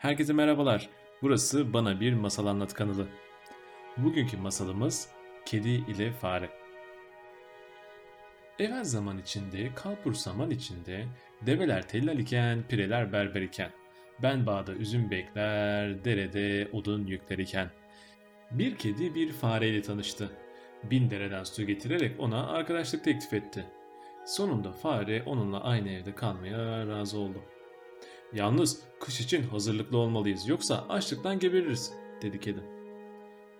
Herkese merhabalar. Burası Bana Bir Masal Anlat kanalı. Bugünkü masalımız Kedi ile Fare. Evvel zaman içinde, kalpur saman içinde, develer tellal iken, pireler berber iken, ben bağda üzüm bekler, derede odun yükler iken. Bir kedi bir fareyle tanıştı. Bin dereden su getirerek ona arkadaşlık teklif etti. Sonunda fare onunla aynı evde kalmaya razı oldu. Yalnız kış için hazırlıklı olmalıyız yoksa açlıktan gebeririz dedi kedi.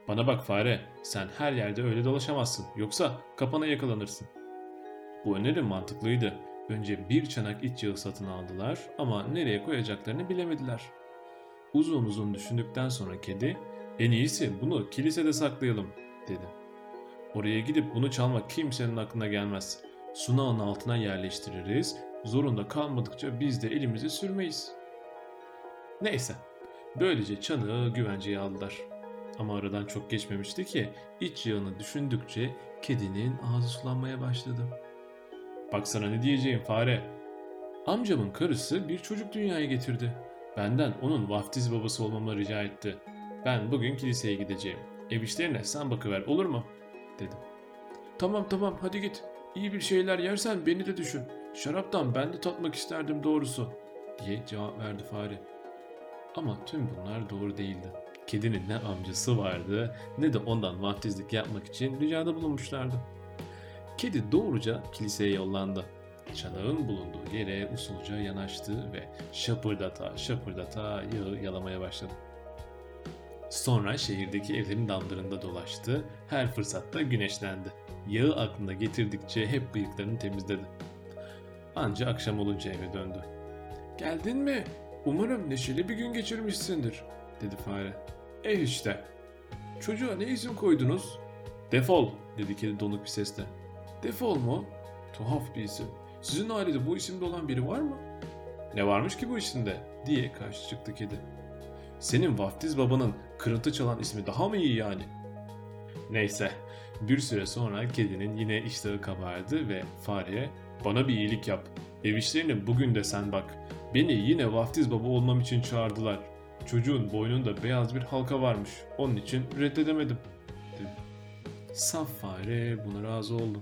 Bana bak fare sen her yerde öyle dolaşamazsın yoksa kapana yakalanırsın. Bu öneri mantıklıydı. Önce bir çanak iç yağı satın aldılar ama nereye koyacaklarını bilemediler. Uzun uzun düşündükten sonra kedi en iyisi bunu kilisede saklayalım dedi. Oraya gidip bunu çalmak kimsenin aklına gelmez. Sunağın altına yerleştiririz Zorunda kalmadıkça biz de elimizi sürmeyiz. Neyse, böylece çanığı güvenceye aldılar. Ama aradan çok geçmemişti ki iç yağını düşündükçe kedinin ağzı sulanmaya başladı. Bak sana ne diyeceğim fare. Amcamın karısı bir çocuk dünyaya getirdi. Benden onun vaftiz babası olmamı rica etti. Ben bugün kiliseye gideceğim. Ev işlerine sen bakıver olur mu? Dedim. Tamam tamam hadi git. İyi bir şeyler yersen beni de düşün. Şaraptan ben de tatmak isterdim doğrusu diye cevap verdi fare. Ama tüm bunlar doğru değildi. Kedinin ne amcası vardı ne de ondan vaftizlik yapmak için ricada bulunmuşlardı. Kedi doğruca kiliseye yollandı. Çanağın bulunduğu yere usulca yanaştı ve şapırdata şapırdata yağı yalamaya başladı. Sonra şehirdeki evlerin damlarında dolaştı, her fırsatta güneşlendi. Yağı aklına getirdikçe hep bıyıklarını temizledi. Anca akşam olunca eve döndü. Geldin mi? Umarım neşeli bir gün geçirmişsindir, dedi fare. E işte. Çocuğa ne isim koydunuz? Defol, dedi kedi donuk bir sesle. Defol mu? Tuhaf bir isim. Sizin ailede bu isimde olan biri var mı? Ne varmış ki bu isimde? diye karşı çıktı kedi. Senin vaftiz babanın kırıntı çalan ismi daha mı iyi yani? Neyse, bir süre sonra kedinin yine iştahı kabardı ve fareye bana bir iyilik yap. Ev işlerine bugün de sen bak. Beni yine vaftiz baba olmam için çağırdılar. Çocuğun boynunda beyaz bir halka varmış. Onun için reddedemedim. Saf fare buna razı oldu.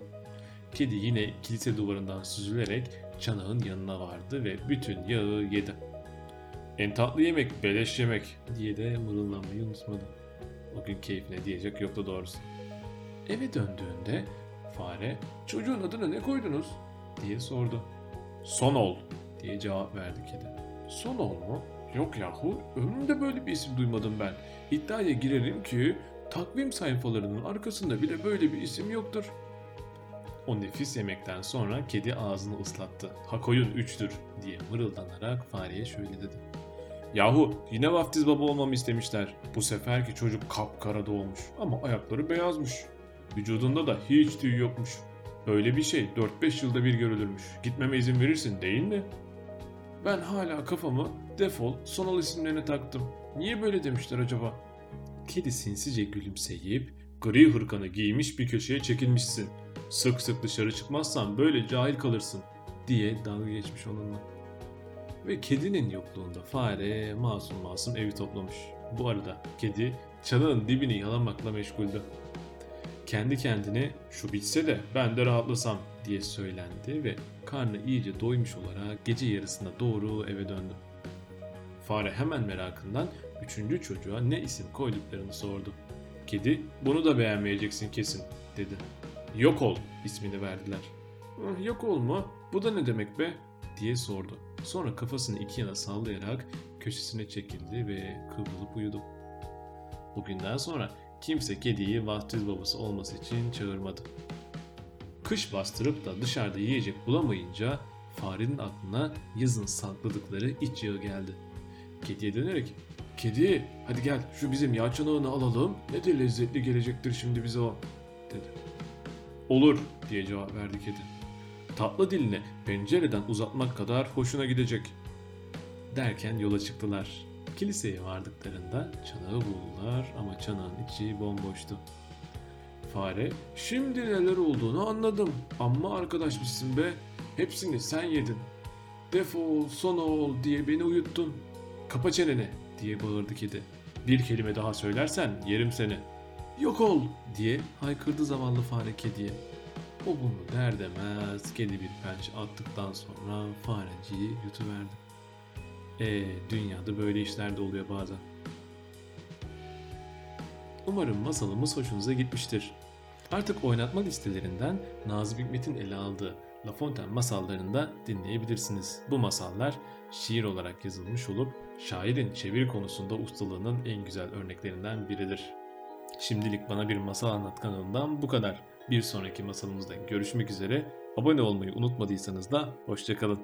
Kedi yine kilise duvarından süzülerek çanağın yanına vardı ve bütün yağı yedi. En tatlı yemek beleş yemek diye de mırıldanmayı unutmadı. O gün keyfine diyecek yoktu doğrusu. Eve döndüğünde fare çocuğun adını ne koydunuz diye sordu. Son ol diye cevap verdi kedi. Son ol mu? Yok yahu ömrümde böyle bir isim duymadım ben. İddiaya girerim ki takvim sayfalarının arkasında bile böyle bir isim yoktur. O nefis yemekten sonra kedi ağzını ıslattı. Hakoyun üçtür diye mırıldanarak fareye şöyle dedi. Yahu yine vaftiz baba olmamı istemişler. Bu seferki çocuk kapkara doğmuş ama ayakları beyazmış. Vücudunda da hiç tüy yokmuş. Öyle bir şey 4-5 yılda bir görülürmüş. Gitmeme izin verirsin değil mi? Ben hala kafamı defol sonal isimlerine taktım. Niye böyle demişler acaba? Kedi sinsice gülümseyip gri hırkanı giymiş bir köşeye çekilmişsin. Sık sık dışarı çıkmazsan böyle cahil kalırsın diye dalga geçmiş onunla. Ve kedinin yokluğunda fare masum masum evi toplamış. Bu arada kedi çanağın dibini yalamakla meşguldü kendi kendine şu bitse de ben de rahatlasam diye söylendi ve karnı iyice doymuş olarak gece yarısına doğru eve döndü. Fare hemen merakından üçüncü çocuğa ne isim koyduklarını sordu. Kedi bunu da beğenmeyeceksin kesin dedi. Yok ol ismini verdiler. Yok ol mu? Bu da ne demek be? diye sordu. Sonra kafasını iki yana sallayarak köşesine çekildi ve kıvrılıp uyudu. Bugünden sonra kimse kediyi vaftiz babası olması için çağırmadı. Kış bastırıp da dışarıda yiyecek bulamayınca farenin aklına yazın sakladıkları iç yağı geldi. Kediye dönerek ''Kedi hadi gel şu bizim yağ çanağını alalım ne de lezzetli gelecektir şimdi bize o'' dedi. ''Olur'' diye cevap verdi kedi. Tatlı dilini pencereden uzatmak kadar hoşuna gidecek. Derken yola çıktılar. Kiliseye vardıklarında çanağı buldular ama çanağın içi bomboştu. Fare, şimdi neler olduğunu anladım. Amma arkadaşmışsın be. Hepsini sen yedin. Defol, son ol diye beni uyuttun. Kapa çeneni diye bağırdı kedi. Bir kelime daha söylersen yerim seni. Yok ol diye haykırdı zavallı fare kediye. O bunu der demez kedi bir pençe attıktan sonra fareciyi yutuverdi. E dünyada böyle işler de oluyor bazen. Umarım masalımız hoşunuza gitmiştir. Artık oynatma listelerinden Nazım Hikmet'in ele aldığı La Fontaine masallarını da dinleyebilirsiniz. Bu masallar şiir olarak yazılmış olup şairin çeviri konusunda ustalığının en güzel örneklerinden biridir. Şimdilik bana bir masal anlat kanalından bu kadar. Bir sonraki masalımızda görüşmek üzere. Abone olmayı unutmadıysanız da hoşçakalın.